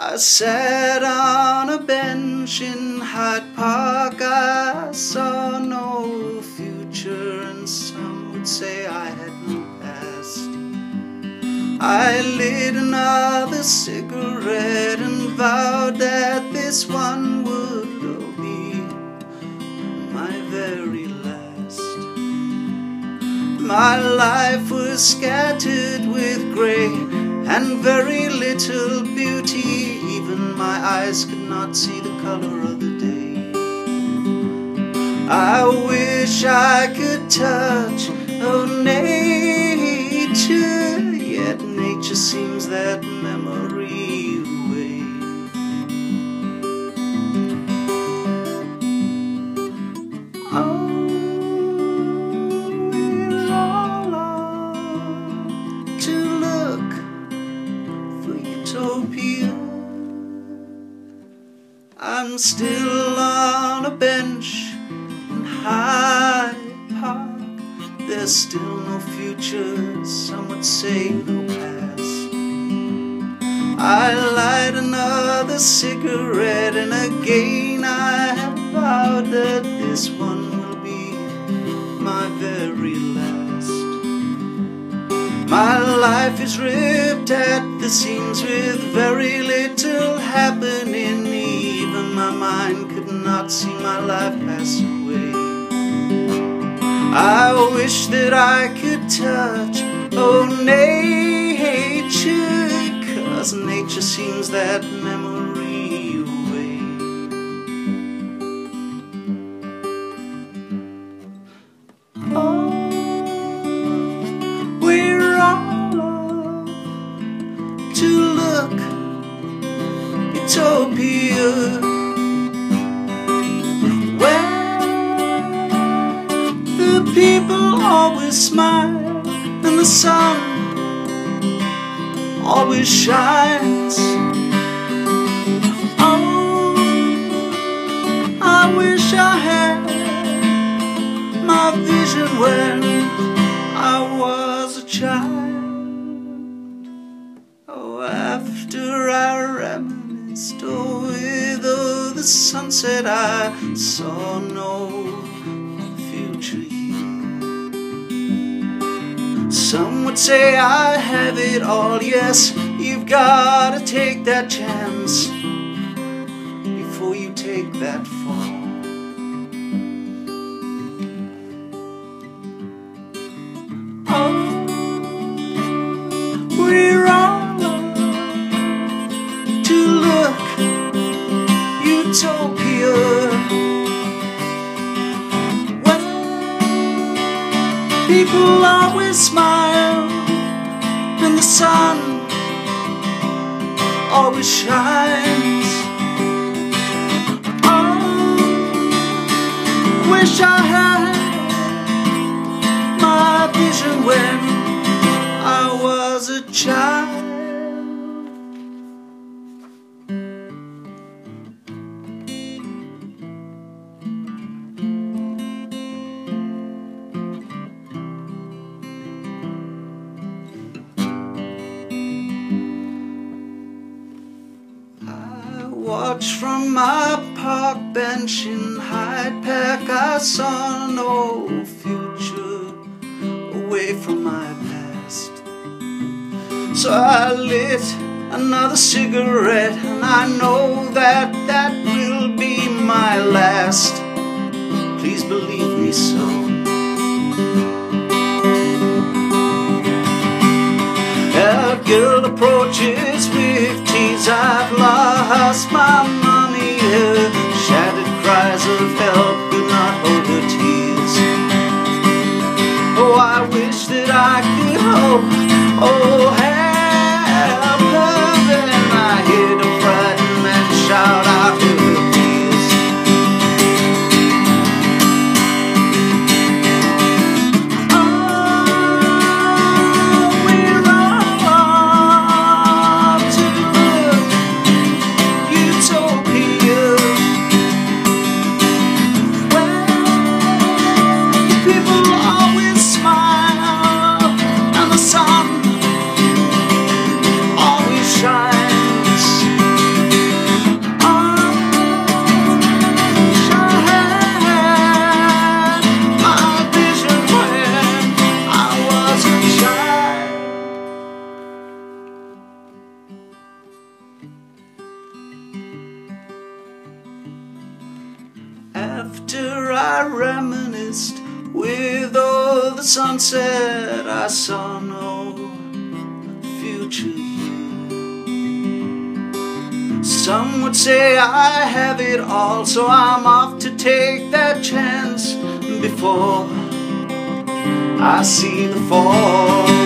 I sat on a bench in Hyde Park. I saw no future, and some would say I had no past. I lit another cigarette and vowed that this one would be my very last. My life was scattered with grey and very little beauty. My eyes could not see the color of the day. I wish I could touch still on a bench in Hyde Park. There's still no future, some would say no past. I light another cigarette, and again I have vowed that this one will be my very last. My life is ripped at the seams with very little not see my life pass away. I wish that I could touch, oh, nature, cause nature seems that memory away. Oh. We're all to look utopia and the sun always shines. Oh, I wish I had my vision when I was a child. Oh, after I reminisced with oh, the sunset, I saw no Some would say I have it all, yes, you've gotta take that chance before you take that fall. Smile and the sun always shines. Oh, wish I had my vision when I was a child. From my park bench in Hyde Park. I saw no future away from my past. So I lit another cigarette, and I know that that will be my last. Please believe me so. Girl approaches fifties. I've lost my money. I reminisced with all the sunset, I saw no future here. Some would say I have it all, so I'm off to take that chance before I see the fall.